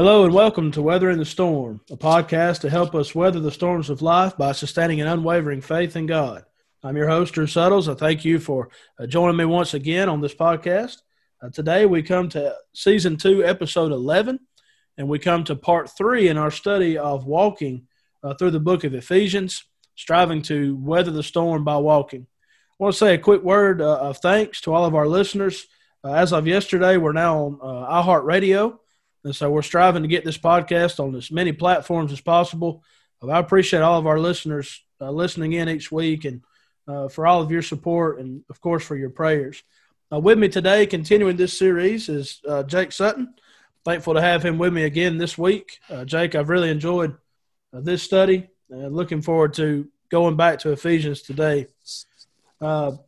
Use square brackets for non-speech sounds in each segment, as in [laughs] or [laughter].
Hello and welcome to Weathering the Storm, a podcast to help us weather the storms of life by sustaining an unwavering faith in God. I'm your host, Drew Suttles. I thank you for uh, joining me once again on this podcast. Uh, today we come to season two, episode 11, and we come to part three in our study of walking uh, through the book of Ephesians, striving to weather the storm by walking. I want to say a quick word uh, of thanks to all of our listeners. Uh, as of yesterday, we're now on uh, iHeartRadio. And so we're striving to get this podcast on as many platforms as possible. I appreciate all of our listeners uh, listening in each week and uh, for all of your support and, of course, for your prayers. Uh, with me today, continuing this series, is uh, Jake Sutton. Thankful to have him with me again this week. Uh, Jake, I've really enjoyed uh, this study and looking forward to going back to Ephesians today. but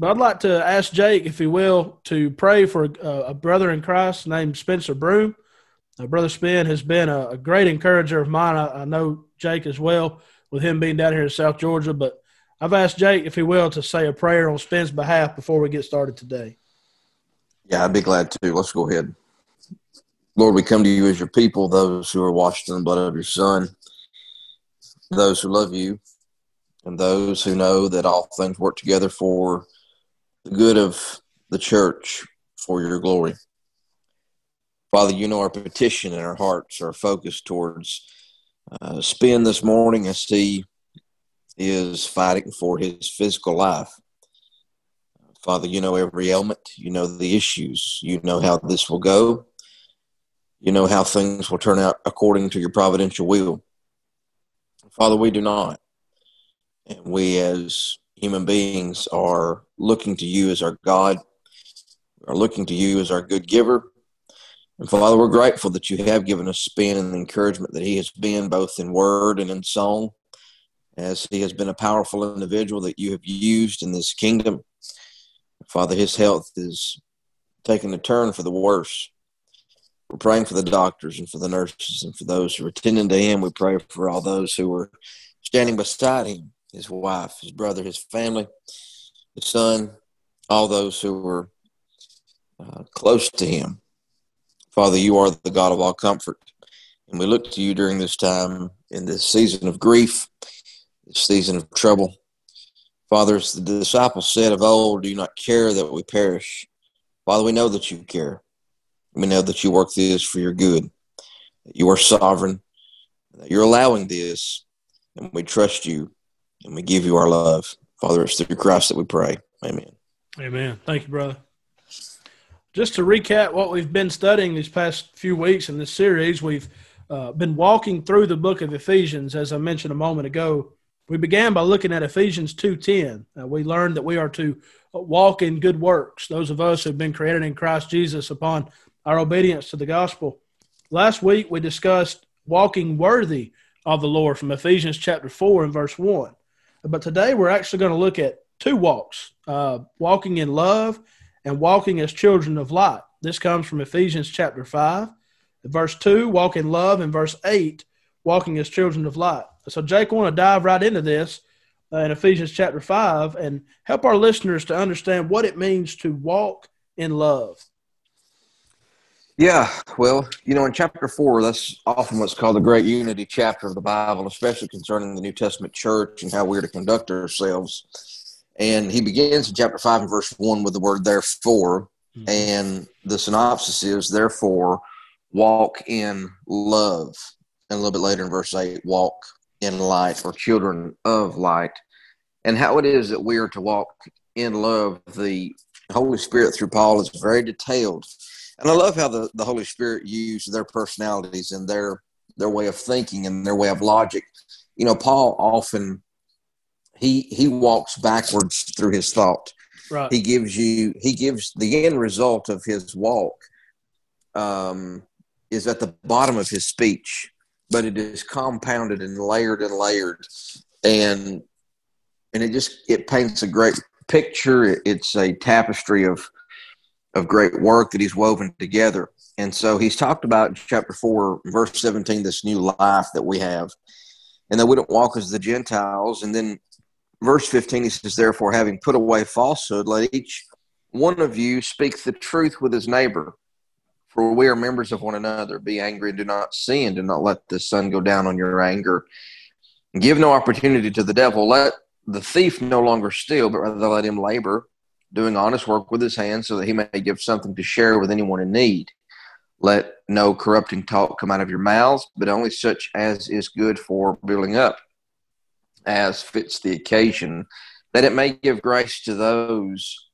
I'd like to ask Jake, if he will, to pray for a brother in Christ named Spencer Broom. Uh, Brother Spin has been a, a great encourager of mine. I, I, know Jake as well, with him being down here in South Georgia. But I've asked Jake, if he will, to say a prayer on Spin's behalf before we get started today. Yeah, I'd be glad to. Let's go ahead. Lord, we come to you as your people, those who are washed in the blood of your Son, those who love you, and those who know that all things work together for the good of the church for your glory. Father, you know our petition and our hearts are focused towards uh, Spin this morning as he is fighting for his physical life. Father, you know every ailment, you know the issues, you know how this will go, you know how things will turn out according to your providential will. Father, we do not. And we as human beings are looking to you as our God, are looking to you as our good giver and Father, we're grateful that you have given us Spin and encouragement that he has been both in word and in song, as he has been a powerful individual that you have used in this kingdom. Father, his health is taking a turn for the worse. We're praying for the doctors and for the nurses and for those who are attending to him. We pray for all those who are standing beside him, his wife, his brother, his family, his son, all those who were uh, close to him. Father, you are the God of all comfort. And we look to you during this time in this season of grief, this season of trouble. Father, as the disciples said of old, do you not care that we perish? Father, we know that you care. We know that you work this for your good, that you are sovereign, that you're allowing this, and we trust you, and we give you our love. Father, it's through Christ that we pray. Amen. Amen. Thank you, brother. Just to recap what we've been studying these past few weeks in this series, we've uh, been walking through the book of Ephesians, as I mentioned a moment ago. We began by looking at Ephesians 2.10. Uh, we learned that we are to walk in good works, those of us who have been created in Christ Jesus upon our obedience to the gospel. Last week, we discussed walking worthy of the Lord from Ephesians chapter 4 and verse 1. But today, we're actually going to look at two walks, uh, walking in love – and walking as children of light. This comes from Ephesians chapter 5, verse 2, walk in love, and verse 8, walking as children of light. So, Jake, I want to dive right into this uh, in Ephesians chapter 5 and help our listeners to understand what it means to walk in love. Yeah, well, you know, in chapter four, that's often what's called the great unity chapter of the Bible, especially concerning the New Testament church and how we're to conduct ourselves. And he begins in chapter 5 and verse 1 with the word therefore. Mm-hmm. And the synopsis is, therefore, walk in love. And a little bit later in verse 8, walk in light or children of light. And how it is that we are to walk in love. The Holy Spirit through Paul is very detailed. And I love how the, the Holy Spirit used their personalities and their their way of thinking and their way of logic. You know, Paul often he he walks backwards through his thought. Right. He gives you he gives the end result of his walk um, is at the bottom of his speech, but it is compounded and layered and layered, and and it just it paints a great picture. It's a tapestry of of great work that he's woven together. And so he's talked about chapter four, verse seventeen, this new life that we have, and that we don't walk as the Gentiles. And then verse 15, he says, Therefore, having put away falsehood, let each one of you speak the truth with his neighbor, for we are members of one another. Be angry and do not sin. Do not let the sun go down on your anger. Give no opportunity to the devil. Let the thief no longer steal, but rather let him labor, doing honest work with his hands, so that he may give something to share with anyone in need. Let no corrupting talk come out of your mouths, but only such as is good for building up, as fits the occasion, that it may give grace to those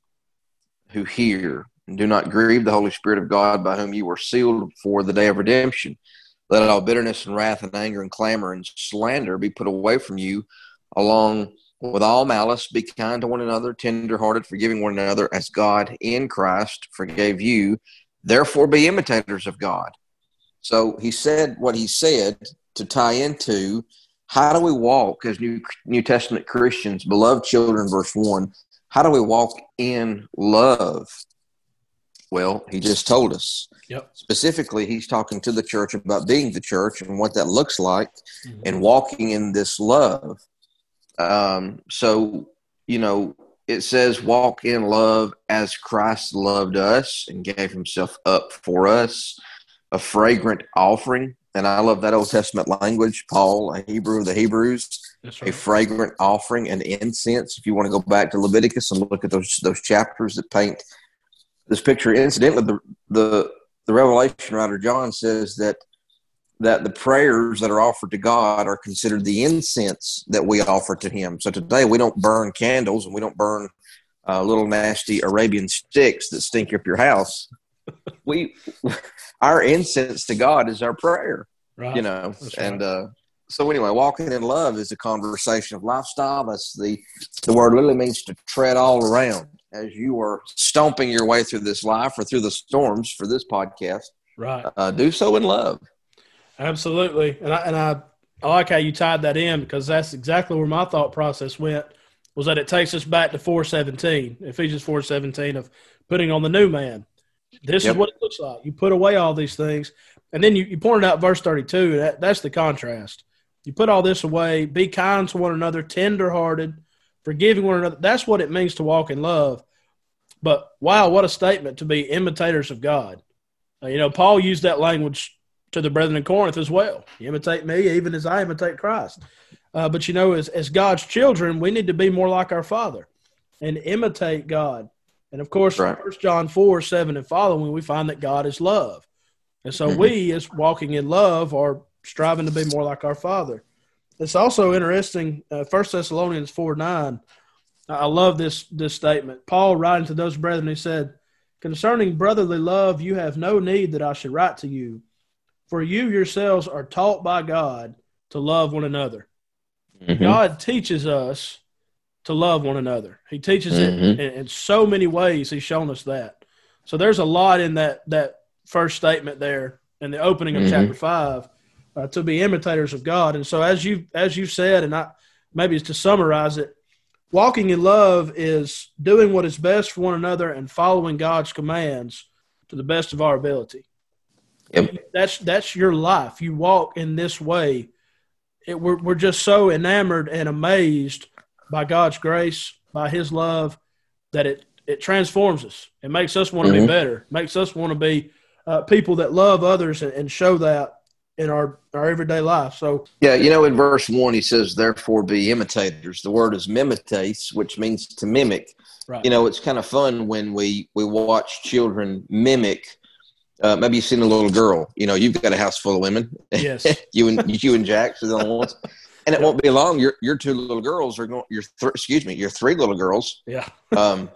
who hear. And do not grieve the Holy Spirit of God, by whom you were sealed for the day of redemption. Let all bitterness and wrath and anger and clamor and slander be put away from you, along with all malice. Be kind to one another, tenderhearted, forgiving one another, as God in Christ forgave you. Therefore, be imitators of God. So he said what he said to tie into how do we walk as New, New Testament Christians, beloved children, verse 1, how do we walk in love? Well, he just told us. Yep. Specifically, he's talking to the church about being the church and what that looks like Mhm. and walking in this love. Um, so, you know, it says, walk in love as Christ loved us and gave himself up for us, a fragrant offering. And I love that Old Testament language, Paul, a Hebrew of the Hebrews That's a fragrant offering and incense. If you want to go back to Leviticus and look at those those chapters that paint this picture, incidentally, the the the Revelation writer John says that that the prayers that are offered to God are considered the incense that we offer to Him. So today we don't burn candles and we don't burn uh, little nasty Arabian sticks that stink up your house. We our incense to God is our prayer Right. you know That's and uh so anyway walking in love is a conversation of lifestyle that's the the word literally means to tread all around as you are stomping your way through this life or through the storms for this podcast Right. uh, do so in love Absolutely. And I, and I, I like how you tied that in because that's exactly where my thought process went was that it takes us back to 417, Ephesians 417 of putting on the new man. This Yep. is what it looks like. You put away all these things. And then you, you pointed out verse 32. That, that's the contrast. You put all this away, be kind to one another, tenderhearted, forgiving one another. That's what it means to walk in love. But wow, what a statement to be imitators of God. Uh, you know, Paul used that language to the brethren in Corinth as well. You imitate me, even as I imitate Christ. Uh, but you know, as, as God's children, we need to be more like our Father and imitate God. And of course, Right. First John 4, 7 and following, we find that God is love. And so we, as walking in love, are striving to be more like our Father. It's also interesting, uh, 1 Thessalonians 4, 9. I I love this, this statement. Paul writing to those brethren, he said, Concerning brotherly love, you have no need that I should write to you, for you yourselves are taught by God to love one another. God teaches us to love one another. He teaches it Mhm. in, in so many ways. He's shown us that. So there's a lot in that that first statement there in the opening of Mhm. chapter five uh, to be imitators of God. And so as you as you said, and I maybe it's to summarize it, walking in love is doing what is best for one another and following God's commands to the best of our ability. Yep. That's that's your life. You walk in this way. It, we're we're just so enamored and amazed by God's grace, by His love, that it it transforms us. It makes us want to be Mhm. better. Makes us want to be uh, people that love others and, and show that in our our everyday life. So yeah you know in verse 1 he says therefore be imitators the word is mimetates which means to mimic right, you know it's kind of fun when we we watch children mimic uh, maybe you've seen a little girl you know you've got a house full of women yes, [laughs] you and you and Jack are the only ones. And it won't be long. Your your two little girls are going. Your th- excuse me. Your three little girls. yeah, [laughs] Um,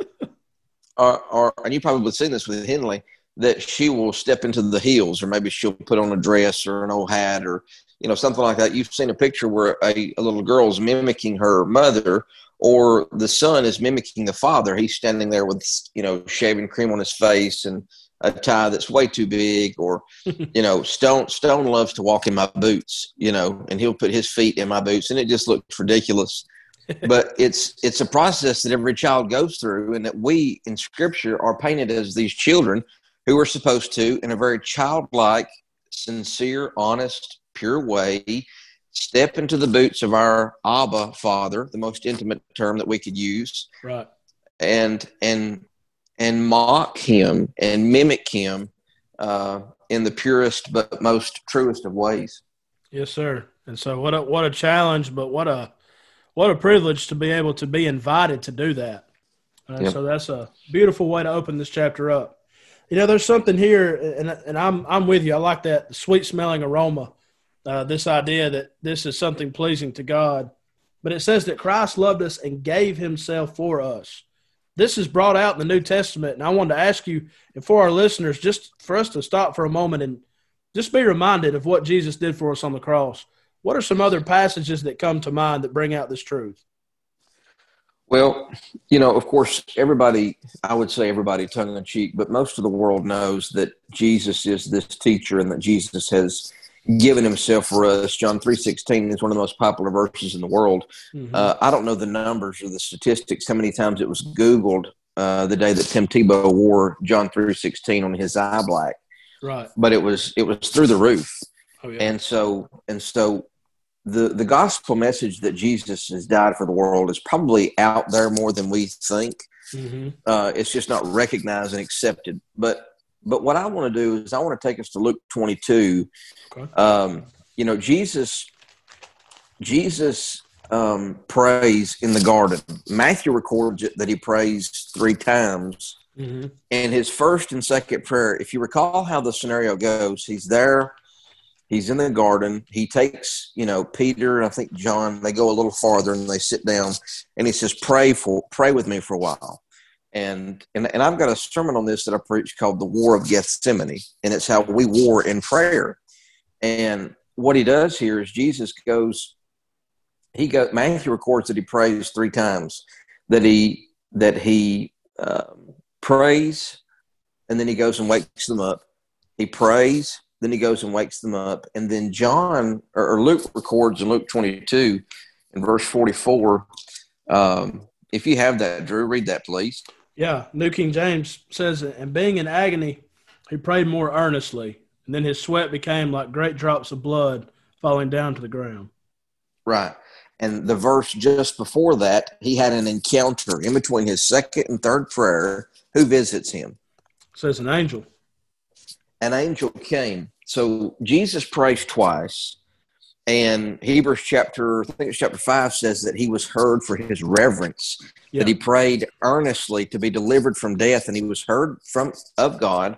are are and you probably seen this with Henley that she will step into the heels, or maybe she'll put on a dress or an old hat, or you know something like that. You've seen a picture where a, a little girl's mimicking her mother, or the son is mimicking the father. He's standing there with you know shaving cream on his face and a tie that's way too big, or [laughs] you know Stone Stone loves to walk in my boots, you know, and he'll put his feet in my boots, and it just looks ridiculous. [laughs] but it's it's a process that every child goes through, and that we in Scripture are painted as these children who are supposed to, in a very childlike, sincere, honest, pure way, step into the boots of our Abba Father, the most intimate term that we could use, right, and and and mock him and mimic him uh, in the purest but most truest of ways. Yes, sir. And so, what a what a challenge, but what a what a privilege to be able to be invited to do that. And yep. so that's a beautiful way to open this chapter up. You know, there's something here, and and I'm I'm with you. I like that sweet smelling aroma. Uh, this idea that this is something pleasing to God, but it says that Christ loved us and gave Himself for us. This is brought out in the New Testament, and I wanted to ask you, and for our listeners, just for us to stop for a moment and just be reminded of what Jesus did for us on the cross. What are some other passages that come to mind that bring out this truth? Well, you know, of course, everybody, I would say everybody tongue in cheek, but most of the world knows that Jesus is this teacher and that Jesus has given himself for us. John 3.16 is one of the most popular verses in the world. Mm-hmm. Uh, I don't know the numbers or the statistics, how many times it was Googled uh, the day that Tim Tebow wore John 3.16 on his eye black. Right. But it was, it was through the roof. Oh, yeah. And so, and so the the gospel message that Jesus has died for the world is probably out there more than we think. Mm-hmm. Uh, it's just not recognized and accepted. But but what I want to do is I want to take us to Luke 22. Okay. Um, you know, Jesus Jesus um, prays in the garden. Matthew records it that he prays three times. Mm-hmm. And his first and second prayer, if you recall how the scenario goes, he's there He's in the garden. He takes, you know, Peter and I think John. They go a little farther and they sit down, and he says, "Pray for, pray with me for a while." And and and I've got a sermon on this that I preach called "The War of Gethsemane," and it's how we war in prayer. And what he does here is Jesus goes. He go. Matthew records that he prays three times. That he that he um, prays, and then he goes and wakes them up. He prays then he goes and wakes them up. And then John or, or Luke records in Luke 22 in verse 44. Um, if you have that, Drew, read that, please. Yeah. New King James says, And being in agony, he prayed more earnestly. And then his sweat became like great drops of blood falling down to the ground. Right. And the verse just before that, he had an encounter in between his second and third prayer. Who visits him? says an angel an angel came. So Jesus prays twice. And Hebrews chapter, I think it's chapter five, says that he was heard for his reverence, yeah. that he prayed earnestly to be delivered from death, and he was heard from of God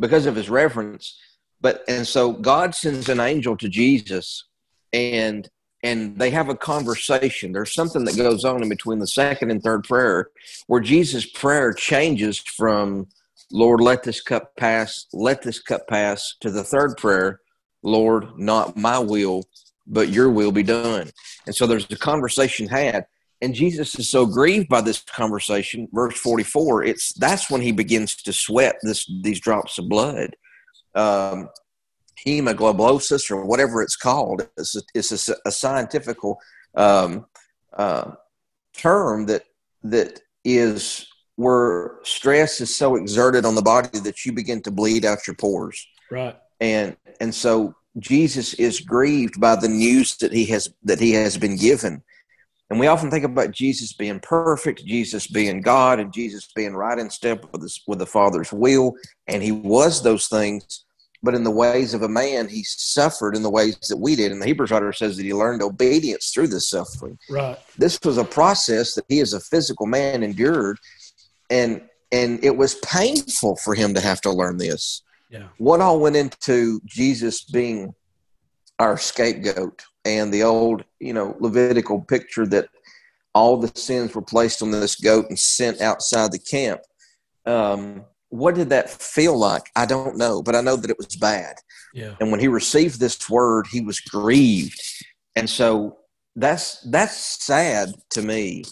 because of his reverence. But and so God sends an angel to Jesus, and and they have a conversation. There's something that goes on in between the second and third prayer, where Jesus' prayer changes from Lord, let this cup pass, let this cup pass to the third prayer, Lord, not my will, but your will be done. And so there's a conversation had. And Jesus is so grieved by this conversation, verse 44, it's that's when he begins to sweat this these drops of blood. Um, or whatever it's called. It's a, it's a, a scientific um, uh, term that that is where stress is so exerted on the body that you begin to bleed out your pores. Right. And and so Jesus is grieved by the news that he has that he has been given. And we often think about Jesus being perfect, Jesus being God, and Jesus being right in step with, this, with the Father's will. And he was those things, but in the ways of a man, he suffered in the ways that we did. And the Hebrews writer says that he learned obedience through this suffering. Right. This was a process that he, as a physical man, endured and and it was painful for him to have to learn this. Yeah. What all went into Jesus being our scapegoat and the old, you know, Levitical picture that all the sins were placed on this goat and sent outside the camp. Um, what did that feel like? I don't know, but I know that it was bad. Yeah. And when he received this word, he was grieved. And so that's that's sad to me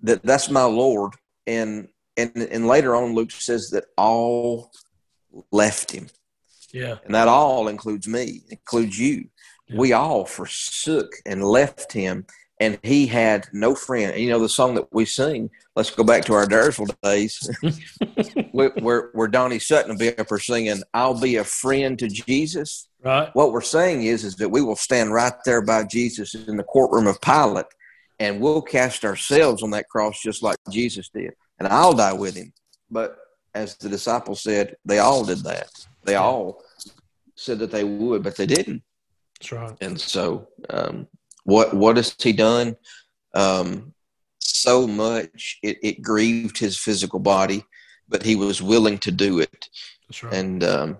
that that's my Lord and and and later on Luke says that all left him. Yeah. And that all includes me, includes you. Yeah. We all forsook and left him and he had no friend. You know the song that we sing. Let's go back to our Daresville days, [laughs] where where Donnie Sutton will be up there singing, "I'll be a friend to Jesus." Right. What we're saying is, is that we will stand right there by Jesus in the courtroom of Pilate, and we'll cast ourselves on that cross just like Jesus did and I'll die with him. But as the disciples said, they all did that. They all said that they would, but they didn't. That's right. And so, um, what what has he done? Um, so much it, it grieved his physical body, but he was willing to do it. That's right. And um,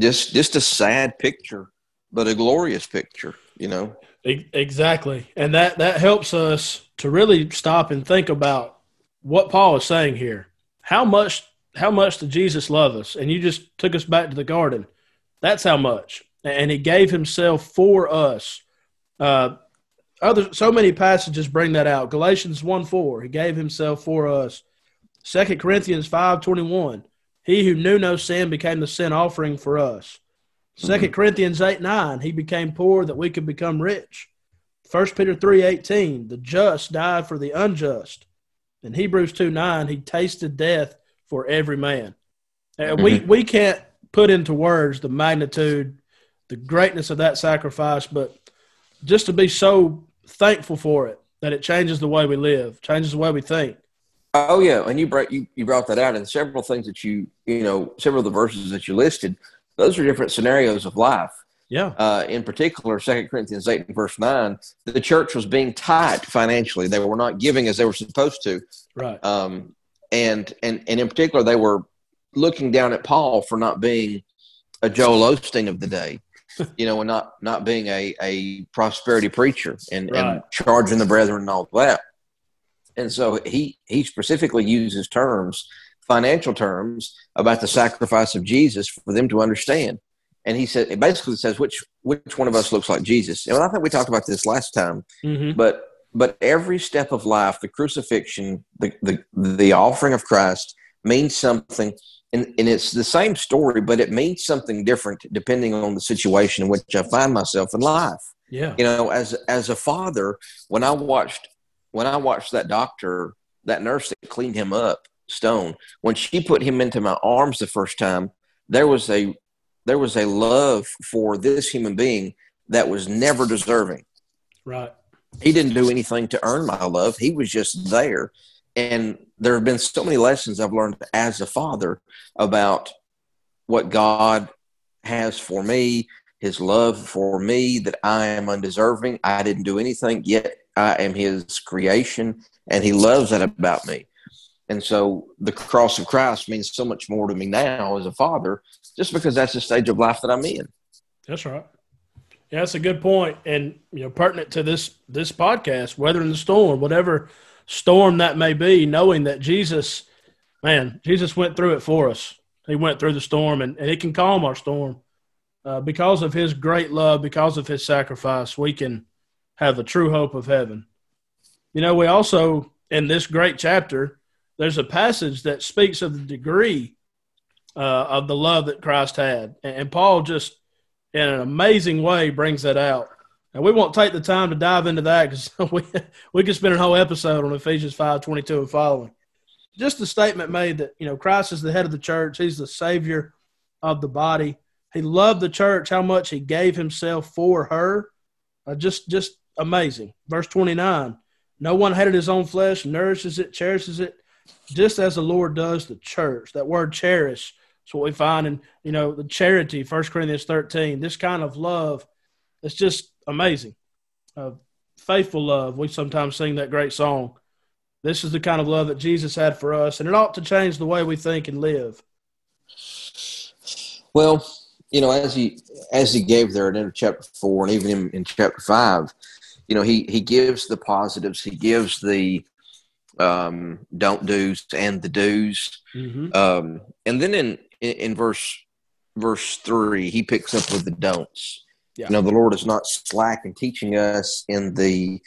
just just a sad picture, but a glorious picture. You know. Exactly. And that, that helps us to really stop and think about what Paul is saying here. How much how much did Jesus love us? And you just took us back to the garden. That's how much. And he gave himself for us. Uh, other so many passages bring that out. Galatians 1 4, he gave himself for us. Second Corinthians five twenty one, he who knew no sin became the sin offering for us. 2nd Corinthians 8 9, he became poor that we could become rich. 1 Peter three eighteen, the just died for the unjust. In Hebrews 2 9, he tasted death for every man. And we, we can't put into words the magnitude, the greatness of that sacrifice, but just to be so thankful for it that it changes the way we live, changes the way we think. Oh yeah, and you brought you, you brought that out, and several things that you you know several of the verses that you listed, those are different scenarios of life. Yeah. Uh, in particular, Second Corinthians eight and verse nine, the church was being tight financially; they were not giving as they were supposed to, Right. um, and and and in particular, they were looking down at Paul for not being a Joel Osteen of the day, [laughs] you know, and not not being a a prosperity preacher and, Right. and charging the brethren and all that. And so he he specifically uses terms, financial terms, about the sacrifice of Jesus for them to understand. And he said, it basically says which which one of us looks like Jesus. And I think we talked about this last time hmm but but every step of life the crucifixion the the, the offering of christ means something and, and it's the same story but it means something different depending on the situation in which i find myself in life Yeah. you know as as a father when i watched when i watched that doctor that nurse that cleaned him up stone when she put him into my arms the first time there was a there was a love for this human being that was never deserving Right. He didn't do anything to earn my love. He was just there. And there have been so many lessons I've learned as a father about what God has for me, his love for me, that I am undeserving. I didn't do anything, yet I am his creation, and he loves that about me. And so the cross of Christ means so much more to me now as a father, just because that's the stage of life that I'm in. That's right. Yeah, that's a good point, and you know, pertinent to this this podcast, weathering the storm, whatever storm that may be, knowing that Jesus, man, Jesus went through it for us. He went through the storm, and, and it can calm our storm uh, because of His great love, because of His sacrifice. We can have the true hope of heaven. You know, we also in this great chapter, there's a passage that speaks of the degree uh, of the love that Christ had, and, and Paul just in an amazing way brings that out. And we won't take the time to dive into that because [laughs] we, we could spend a whole episode on Ephesians 5 22 and following. Just the statement made that, you know, Christ is the head of the church, he's the savior of the body. He loved the church, how much he gave himself for her. Uh, just, just amazing. Verse 29 No one hated his own flesh, nourishes it, cherishes it, just as the Lord does the church. That word cherish is what we find in, you know, the charity, 1 Corinthians 13. This kind of love, it's just amazing. Uh, faithful love. We sometimes sing that great song. This is the kind of love that Jesus had for us, and it ought to change the way we think and live. Well, you know, as he as he gave there in chapter four, and even in, in chapter five, you know, he he gives the positives, he gives the um, don't do's and the do's, Mm-hmm. um, and then in, in in verse verse three, he picks up with the don'ts. Yeah. You know, the Lord is not slack in teaching us in the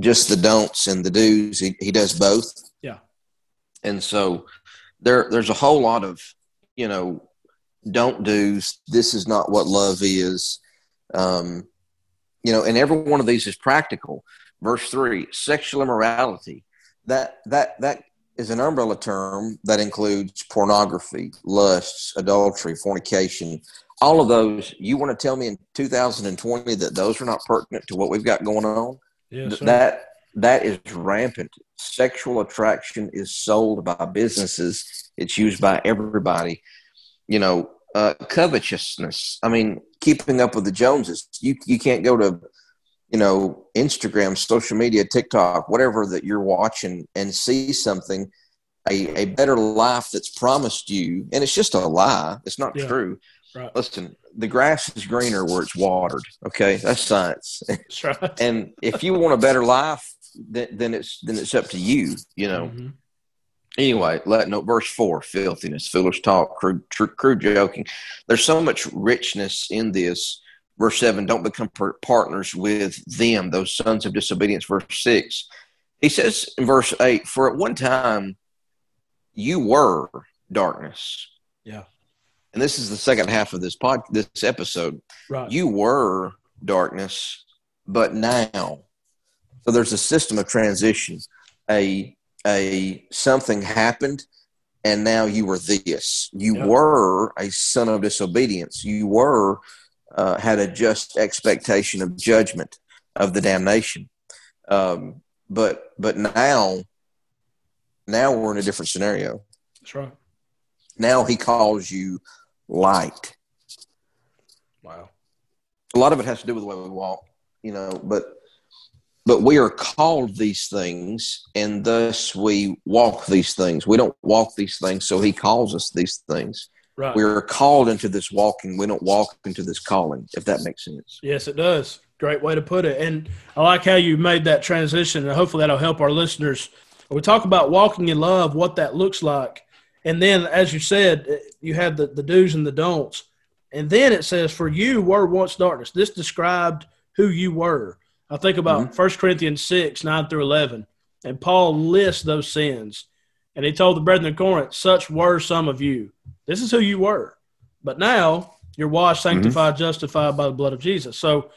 just the don'ts and the do's. He, he does both. Yeah. And so there there's a whole lot of you know don't do's. This is not what love is. Um, you know, and every one of these is practical. Verse three, sexual immorality. That that that is an umbrella term that includes pornography, lusts, adultery, fornication. All of those. You want to tell me in 2020 that those are not pertinent to what we've got going on? Yes, that that is rampant. Sexual attraction is sold by businesses. It's used by everybody. You know, uh, covetousness. I mean, keeping up with the Joneses. You you can't go to you know Instagram, social media, TikTok, whatever that you're watching and see something a, a better life that's promised you, and it's just a lie. It's not yeah. true. Right. Listen, the grass is greener where it's watered. Okay, that's science. That's right. [laughs] and if you want a better life, then, then it's then it's up to you. You know. Mm-hmm. Anyway, let no verse four: filthiness, foolish talk, crude, crude joking. There's so much richness in this. Verse seven: Don't become partners with them, those sons of disobedience. Verse six, he says in verse eight: For at one time you were darkness. Yeah. And this is the second half of this pod this episode. Right. You were darkness, but now. So there's a system of transition. A a something happened and now you were this. You yep. were a son of disobedience. You were uh, had a just expectation of judgment of the damnation. Um, but but now now we're in a different scenario. That's right. Now he calls you light. Wow. A lot of it has to do with the way we walk, you know, but but we are called these things and thus we walk these things. We don't walk these things, so he calls us these things. Right. We are called into this walking. We don't walk into this calling, if that makes sense. Yes, it does. Great way to put it. And I like how you made that transition, and hopefully that'll help our listeners we talk about walking in love, what that looks like. And then, as you said, you have the, the do's and the don'ts. And then it says, For you were once darkness. This described who you were. I think about mm-hmm. 1 Corinthians 6, 9 through 11. And Paul lists those sins. And he told the brethren of Corinth, Such were some of you. This is who you were. But now you're washed, mm-hmm. sanctified, mm-hmm. justified by the blood of Jesus. So,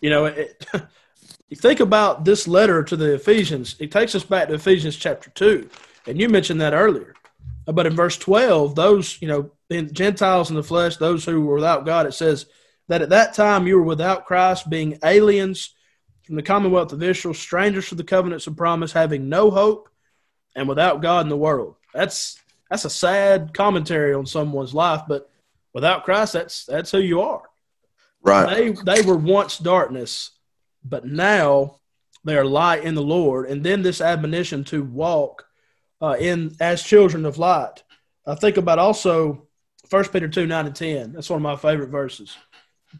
you know, it, [laughs] you think about this letter to the Ephesians, it takes us back to Ephesians chapter 2. And you mentioned that earlier. But in verse 12, those, you know, Gentiles in the flesh, those who were without God, it says that at that time you were without Christ, being aliens from the commonwealth of Israel, strangers to the covenants of promise, having no hope, and without God in the world. That's that's a sad commentary on someone's life, but without Christ, that's that's who you are. Right. They they were once darkness, but now they are light in the Lord. And then this admonition to walk uh, in as children of light. I think about also 1 Peter 2 9 and 10. That's one of my favorite verses.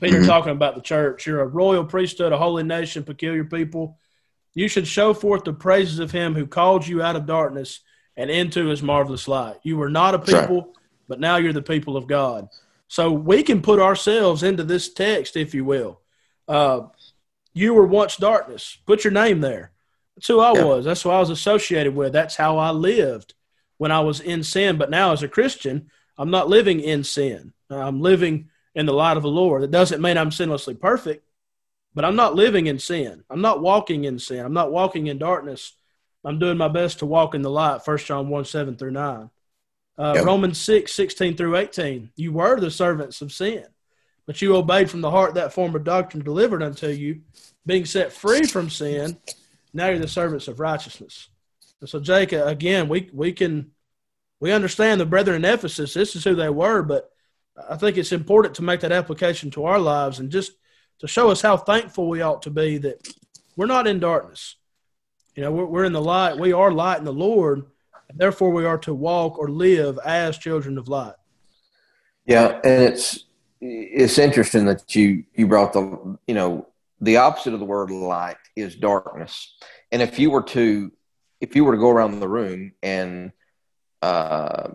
Peter mm-hmm. talking about the church. You're a royal priesthood, a holy nation, peculiar people. You should show forth the praises of him who called you out of darkness and into his marvelous light. You were not a people, but now you're the people of God. So we can put ourselves into this text, if you will. Uh, you were once darkness. Put your name there. That's who I yeah. was. That's who I was associated with. That's how I lived when I was in sin. But now, as a Christian, I'm not living in sin. I'm living in the light of the Lord. It doesn't mean I'm sinlessly perfect, but I'm not living in sin. I'm not walking in sin. I'm not walking in darkness. I'm doing my best to walk in the light. 1 John 1 7 through 9. Uh, yep. Romans 6 16 through 18. You were the servants of sin, but you obeyed from the heart that form of doctrine delivered unto you being set free from sin, now you're the servants of righteousness. And so, Jake, again, we we can we understand the brethren in Ephesus. This is who they were, but I think it's important to make that application to our lives and just to show us how thankful we ought to be that we're not in darkness. You know, we're, we're in the light. We are light in the Lord. And therefore, we are to walk or live as children of light. Yeah, and it's it's interesting that you you brought the you know the opposite of the word light is darkness. And if you were to if you were to go around the room and uh,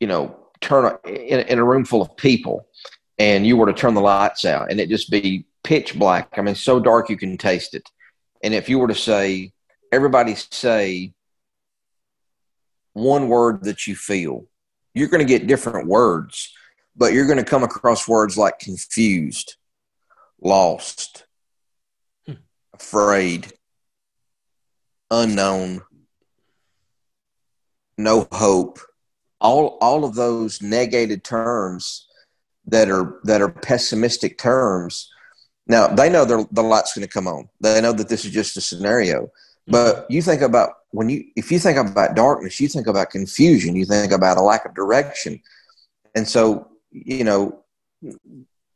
you know turn in, in a room full of people and you were to turn the lights out and it just be pitch black i mean so dark you can taste it and if you were to say everybody say one word that you feel you're going to get different words but you're going to come across words like confused lost hmm. afraid, unknown, no hope, all all of those negated terms that are that are pessimistic terms. Now they know the light's going to come on. They know that this is just a scenario. But mm-hmm. you think about when you if you think about darkness, you think about confusion. You think about a lack of direction, and so you know,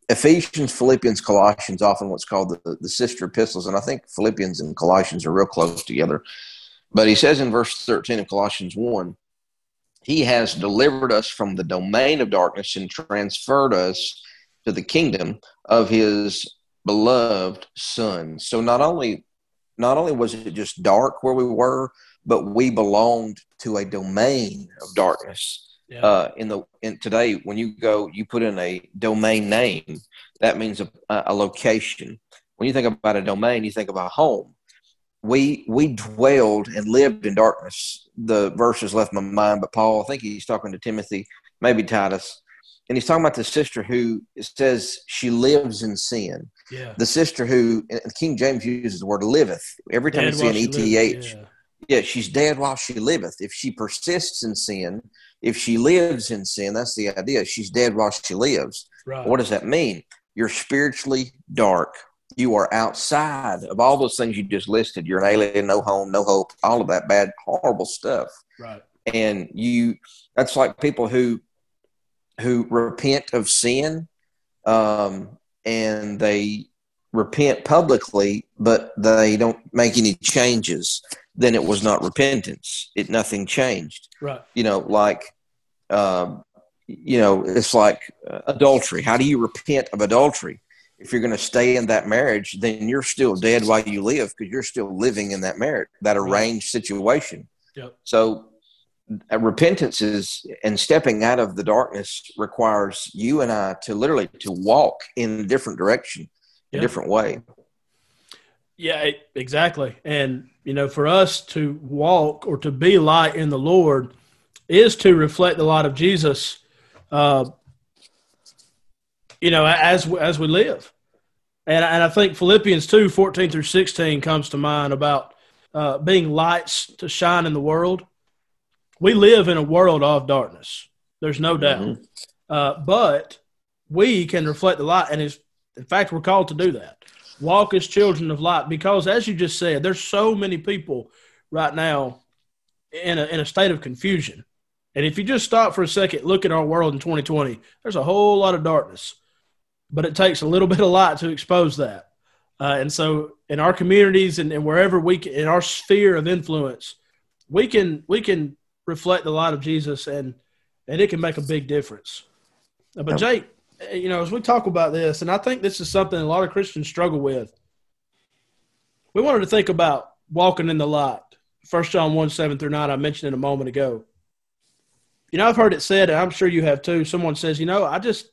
Ephesians, Philippians, Colossians, often what's called the, the sister epistles. And I think Philippians and Colossians are real close together. But he says in verse 13 of Colossians 1, he has delivered us from the domain of darkness and transferred us to the kingdom of his beloved son. So not only not only was it just dark where we were, but we belonged to a domain of darkness. Yeah. Uh, in the in today, when you go, you put in a domain name. That means a, a location. When you think about a domain, you think about home. We we dwelled and lived in darkness. The verses left my mind, but Paul, I think he's talking to Timothy, maybe Titus, and he's talking about the sister who says she lives in sin. Yeah. The sister who King James uses the word liveth. Every time dead you see an ETH, yeah. yeah, she's dead while she liveth. If she persists in sin, if she lives in sin, that's the idea. She's dead while she lives. Right. What does that mean? You're spiritually dark. You are outside of all those things you just listed. You're an alien, no home, no hope, all of that bad, horrible stuff. Right. And you, that's like people who, who repent of sin, um, and they repent publicly, but they don't make any changes then it was not repentance. It nothing changed. Right. You know, like, um, you know, it's like uh, adultery. How do you repent of adultery? If you're going to stay in that marriage, then you're still dead while you live because you're still living in that marriage, that arranged right. situation. Yep. So, uh, repentance is and stepping out of the darkness requires you and I to literally to walk in a different direction, yep. a different way. Yeah, exactly. And, you know, for us to walk or to be light in the Lord is to reflect the light of Jesus, uh, you know, as, as we live. And, and I think Philippians 2 14 through 16 comes to mind about uh, being lights to shine in the world. We live in a world of darkness. There's no doubt. Mm-hmm. Uh, but we can reflect the light. And is, in fact, we're called to do that walk as children of light because as you just said there's so many people right now in a, in a state of confusion and if you just stop for a second look at our world in 2020 there's a whole lot of darkness but it takes a little [laughs] bit of light to expose that uh, and so in our communities and, and wherever we can, in our sphere of influence we can we can reflect the light of jesus and and it can make a big difference but jake eh, you know, as we talk about this, and I think this is something a lot of Christians struggle with. We wanted to think about walking in the light. First John 1 7 through 9, I mentioned it a moment ago. You know, I've heard it said, and I'm sure you have too. Someone says, you know, I just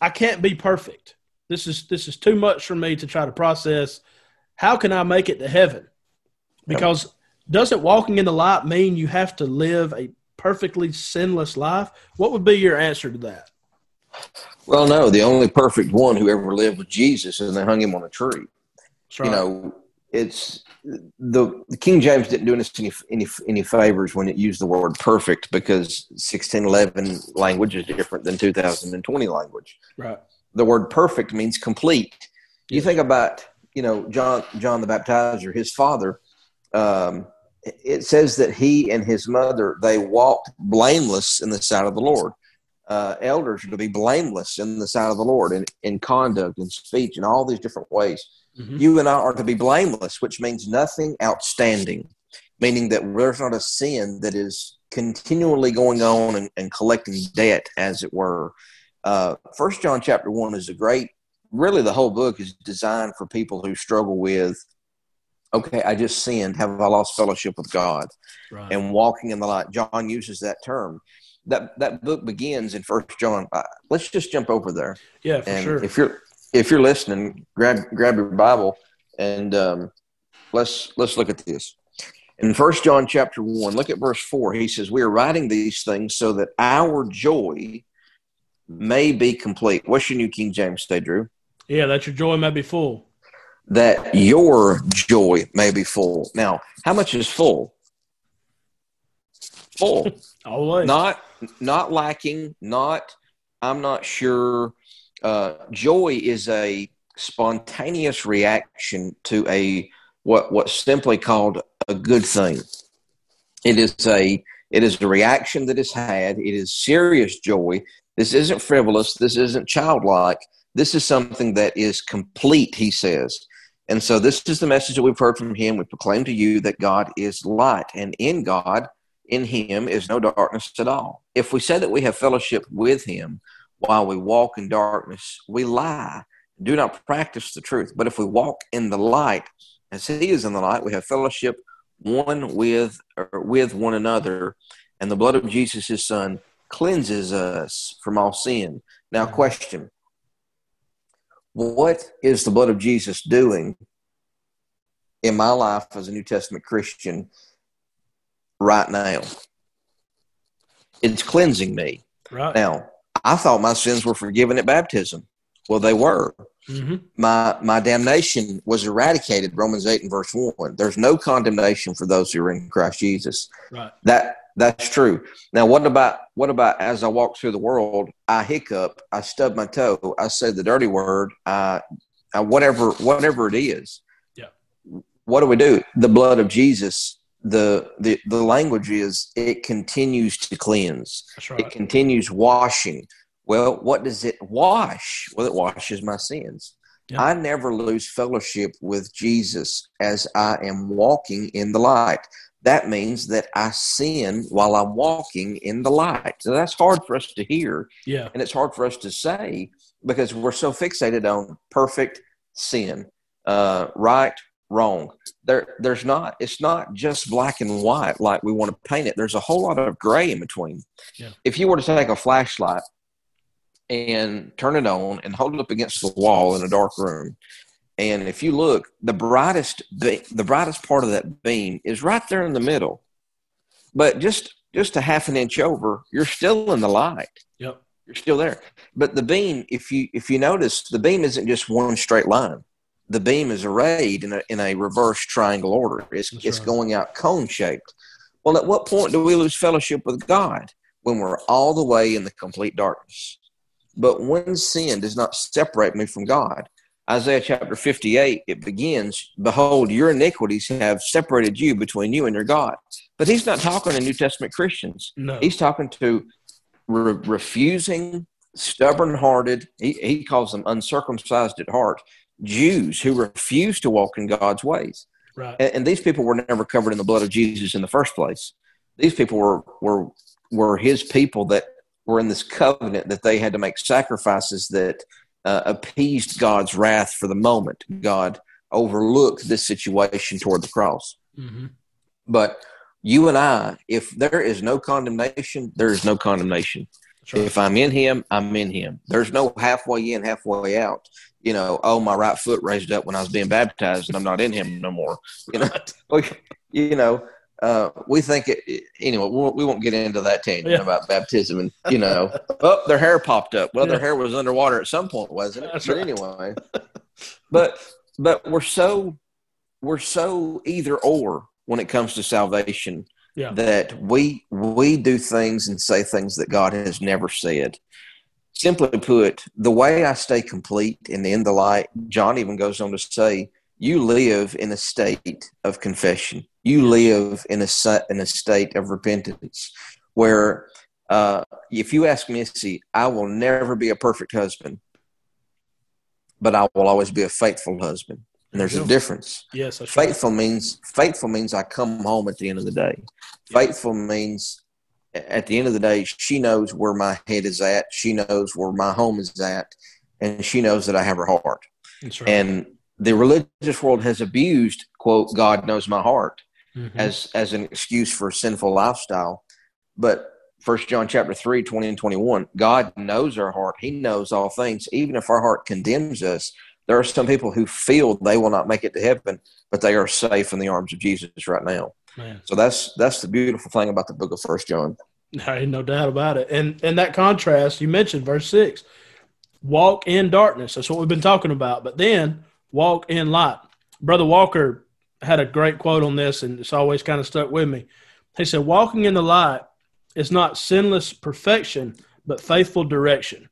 I can't be perfect. This is this is too much for me to try to process. How can I make it to heaven? Because doesn't walking in the light mean you have to live a perfectly sinless life? What would be your answer to that? Well, no, the only perfect one who ever lived was Jesus, and they hung him on a tree. Right. You know, it's the, the, King James didn't do us any, any any favors when it used the word perfect because sixteen eleven language is different than two thousand and twenty language. Right. The word perfect means complete. You think about you know John John the Baptizer, his father. Um, it says that he and his mother they walked blameless in the sight of the Lord uh, elders are to be blameless in the sight of the Lord in, in conduct and speech in all these different ways. Mm-hmm. You and I are to be blameless, which means nothing outstanding, meaning that there's not a sin that is continually going on and, and collecting debt, as it were. Uh, First John chapter one is a great. Really, the whole book is designed for people who struggle with okay, I just sinned. Have I lost fellowship with God? Right. And walking in the light. John uses that term that that book begins in First John. Uh, let's just jump over there. Yeah, for and sure. If you're if you're listening, grab grab your Bible and um, let's let's look at this. In First John chapter one, look at verse four. He says, "We are writing these things so that our joy may be complete." What's your New King James say, Drew? Yeah, that your joy may be full. That your joy may be full. Now, how much is full? Full. [laughs] Always. Not not lacking, not I'm not sure. Uh, joy is a spontaneous reaction to a what what's simply called a good thing. It is a it is a reaction that is had. It is serious joy. This isn't frivolous. This isn't childlike. This is something that is complete, he says. And so this is the message that we've heard from him. We proclaim to you that God is light, and in God, in him, is no darkness at all. If we say that we have fellowship with him while we walk in darkness, we lie, do not practice the truth. But if we walk in the light, as he is in the light, we have fellowship one with with one another, and the blood of Jesus, his son, cleanses us from all sin. Now, mm-hmm. question What is the blood of Jesus doing in my life as a New Testament Christian right now? It's cleansing me. Right. Now, I thought my sins were forgiven at baptism. Well, they were. Mm-hmm. My my damnation was eradicated. Romans eight and verse one. There's no condemnation for those who are in Christ Jesus. Right. That that's true. Now, what about what about as I walk through the world? I hiccup. I stub my toe. I say the dirty word. I, I whatever whatever it is. Yeah. What do we do? The blood of Jesus. The the the language is it continues to cleanse. Right. It continues washing. Well, what does it wash? Well, it washes my sins. Yep. I never lose fellowship with Jesus as I am walking in the light. That means that I sin while I'm walking in the light. So that's hard for us to hear. Yeah. And it's hard for us to say because we're so fixated on perfect sin, uh, right, wrong. There, there's not. It's not just black and white like we want to paint it. There's a whole lot of gray in between. Yeah. If you were to take a flashlight and turn it on and hold it up against the wall in a dark room. And if you look, the brightest be- the brightest part of that beam is right there in the middle. But just just a half an inch over, you're still in the light. Yep. You're still there. But the beam, if you if you notice, the beam isn't just one straight line. The beam is arrayed in a in a reverse triangle order. It's That's it's right. going out cone shaped. Well, at what point do we lose fellowship with God? When we're all the way in the complete darkness. But when sin does not separate me from God, Isaiah chapter 58, it begins, Behold, your iniquities have separated you between you and your God. But he's not talking to New Testament Christians. No. He's talking to re- refusing, stubborn hearted, he, he calls them uncircumcised at heart, Jews who refuse to walk in God's ways. Right. And, and these people were never covered in the blood of Jesus in the first place. These people were, were, were his people that were in this covenant that they had to make sacrifices that uh, appeased God's wrath for the moment. God overlooked this situation toward the cross. Mm-hmm. But you and I, if there is no condemnation, there is no condemnation. Right. If I'm in Him, I'm in Him. There's no halfway in, halfway out. You know, oh, my right foot raised up when I was being baptized, and I'm not in Him no more. You know, right. [laughs] you know, uh, we think it, anyway. We won't, get into that tangent yeah. about baptism, and you know, [laughs] oh, their hair popped up. Well, yeah. their hair was underwater at some point, wasn't it? That's but right. anyway, [laughs] but but we're so we're so either or when it comes to salvation yeah. that we we do things and say things that God has never said. Simply put, the way I stay complete and in the light, John even goes on to say, you live in a state of confession. You live in a in a state of repentance, where uh, if you ask Missy, I will never be a perfect husband, but I will always be a faithful husband. And there's a difference. Yes, faithful right. means faithful means I come home at the end of the day. Faithful means at the end of the day, she knows where my head is at. She knows where my home is at, and she knows that I have her heart. Right. And the religious world has abused quote god knows my heart mm-hmm. as as an excuse for a sinful lifestyle. But first john chapter 3 20 and 21 god knows our heart. He knows all things. Even if our heart condemns us there are some people who feel they will not make it to heaven but they are safe in the arms of jesus right now. Man. so that's that's the beautiful thing about the book of first john. No doubt about it. And and that contrast you mentioned verse 6 walk in darkness. That's what we've been talking about. But then walk in light. Brother Walker had a great quote on this, and it's always kind of stuck with me. He said, Walking in the light is not sinless perfection, but faithful direction.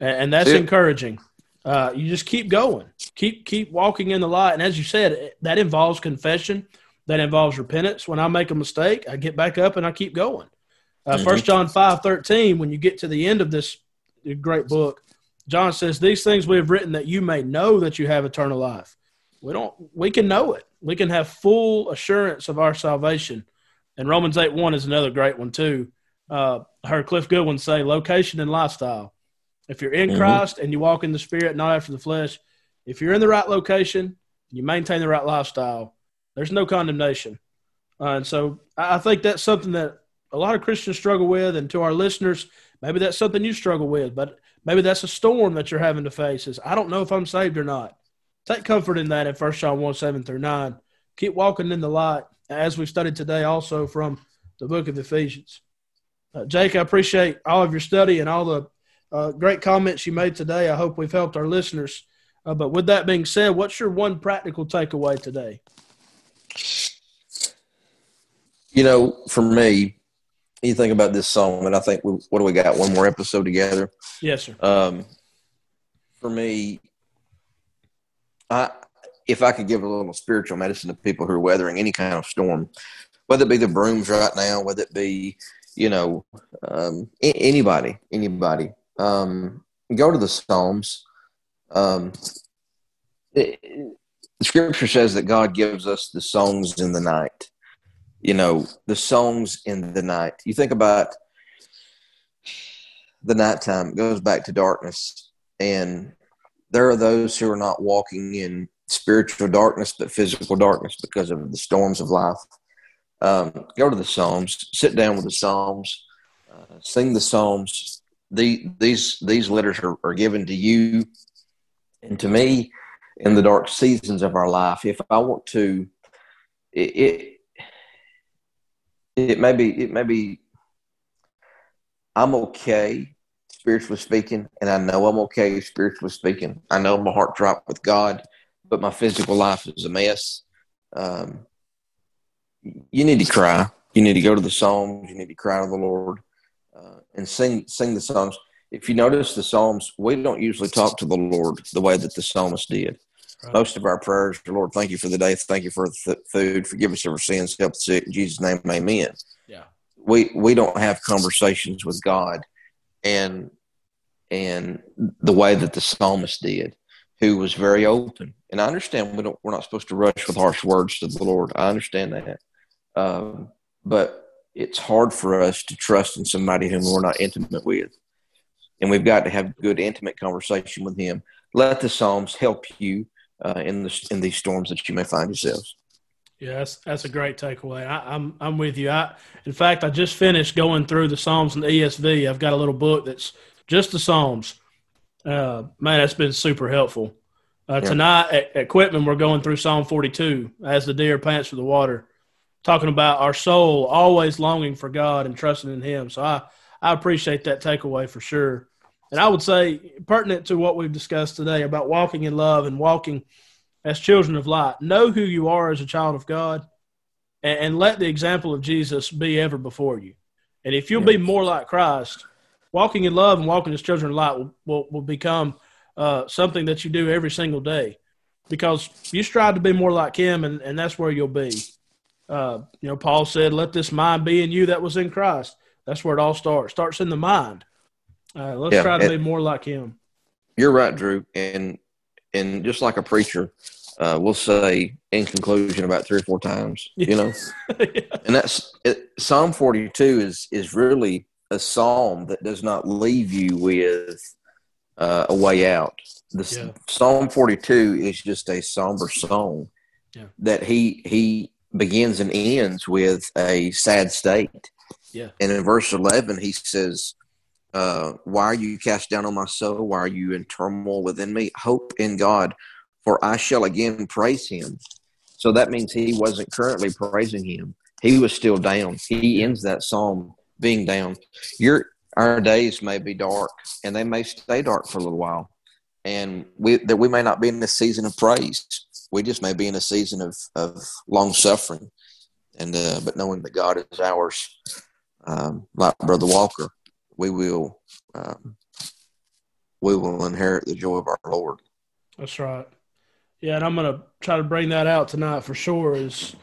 And, that's encouraging. Uh, you just keep going, keep keep walking in the light. And as you said, that involves confession, that involves repentance. When I make a mistake, I get back up and I keep going. Uh, mm-hmm. First John five thirteen. When you get to the end of this great book. John says, These things we have written that you may know that you have eternal life. We don't we can know it. We can have full assurance of our salvation. And Romans 8 1 is another great one too. Uh, I heard Cliff Goodwin say location and lifestyle. If you're in mm-hmm. Christ and you walk in the spirit, not after the flesh, if you're in the right location, you maintain the right lifestyle, there's no condemnation. Uh, and so I think that's something that a lot of Christians struggle with. And to our listeners, maybe that's something you struggle with, but maybe that's a storm that you're having to face is I don't know if I'm saved or not. Take comfort in that in 1 John 1 7 through 9. Keep walking in the light as we've studied today also from the book of Ephesians. Uh, Jake, I appreciate all of your study and all the uh, great comments you made today. I hope we've helped our listeners. Uh, but with that being said, what's your one practical takeaway today? You know, for me, you think about this song, and I think we, what do we got? One more episode together. Yes, sir. Um, for me, I if I could give a little spiritual medicine to people who are weathering any kind of storm, whether it be the brooms right now, whether it be you know um, anybody, anybody, um, go to the Psalms. Um, it, the Scripture says that God gives us the songs in the night. You know, the songs in the night. You think about the nighttime; goes back to darkness, and there are those who are not walking in spiritual darkness, but physical darkness because of the storms of life. Um, go to the Psalms, sit down with the Psalms, uh, sing the Psalms. The, these these letters are, are given to you and to me in the dark seasons of our life. If I want to, it, it, it may be it may be I'm okay spiritually speaking, and I know I'm okay spiritually speaking. I know my heart dropped with God, but my physical life is a mess. Um, you need to cry. You need to go to the Psalms. You need to cry to the Lord uh, and sing sing the Psalms. If you notice the Psalms, we don't usually talk to the Lord the way that the psalmist did. Right. Most of our prayers Lord, thank you for the day. Thank you for the food. Forgive us of our sins. Help the sick. In Jesus' name, amen. Yeah. We, we don't have conversations with God and and the way that the psalmist did, who was very open. And I understand we don't we're not supposed to rush with harsh words to the Lord. I understand that, um, but it's hard for us to trust in somebody whom we're not intimate with, and we've got to have good intimate conversation with Him. Let the Psalms help you uh, in the in these storms that you may find yourselves. Yeah, that's that's a great takeaway. I, am I'm, I'm with you. I in fact I just finished going through the Psalms in the ESV. I've got a little book that's just the Psalms. Uh, man, that's been super helpful. Uh, yeah. Tonight at, at Quitman, we're going through Psalm 42 as the deer pants for the water, talking about our soul always longing for God and trusting in Him. So I I appreciate that takeaway for sure. And I would say pertinent to what we've discussed today about walking in love and walking as children of light. Know who you are as a child of God and, and let the example of Jesus be ever before you. And if you'll be more like Christ, walking in love and walking as children of light will, will, will become uh, something that you do every single day because you strive to be more like him and, and that's where you'll be. Uh, you know, Paul said, let this mind be in you that was in Christ. That's where it all starts. Starts in the mind. Uh, let's yeah, try to be more like him. You're right, Drew. And and just like a preacher uh, will say in conclusion about three or four times, you know, yeah. [laughs] and that's it, Psalm 42 is is really a psalm that does not leave you with uh, a way out. The yeah. Psalm 42 is just a somber song yeah. that he he begins and ends with a sad state. Yeah. And in verse 11 he says, uh, why are you cast down on my soul? Why are you in turmoil within me? Hope in God, for I shall again praise him. So that means he wasn't currently praising him. He was still down. He ends that psalm being down. Your our days may be dark and they may stay dark for a little while. And we that we may not be in a season of praise. We just may be in a season of, of long suffering. And uh, but knowing that God is ours, um, like Brother Walker, we will um, we will inherit the joy of our Lord. That's right. Yeah, and I'm going to try to bring that out tonight for sure. Is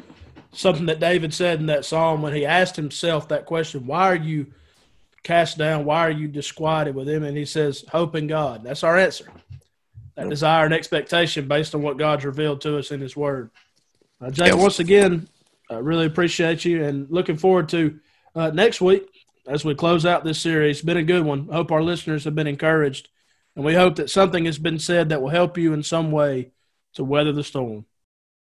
something that David said in that psalm when he asked himself that question: Why are you cast down? Why are you disquieted with him? And he says, Hope in God. That's our answer. That desire and expectation based on what God's revealed to us in his word. Uh, Jake, once again, I really appreciate you and looking forward to uh, next week as we close out this series. It's been a good one. I hope our listeners have been encouraged, and we hope that something has been said that will help you in some way to weather the storm.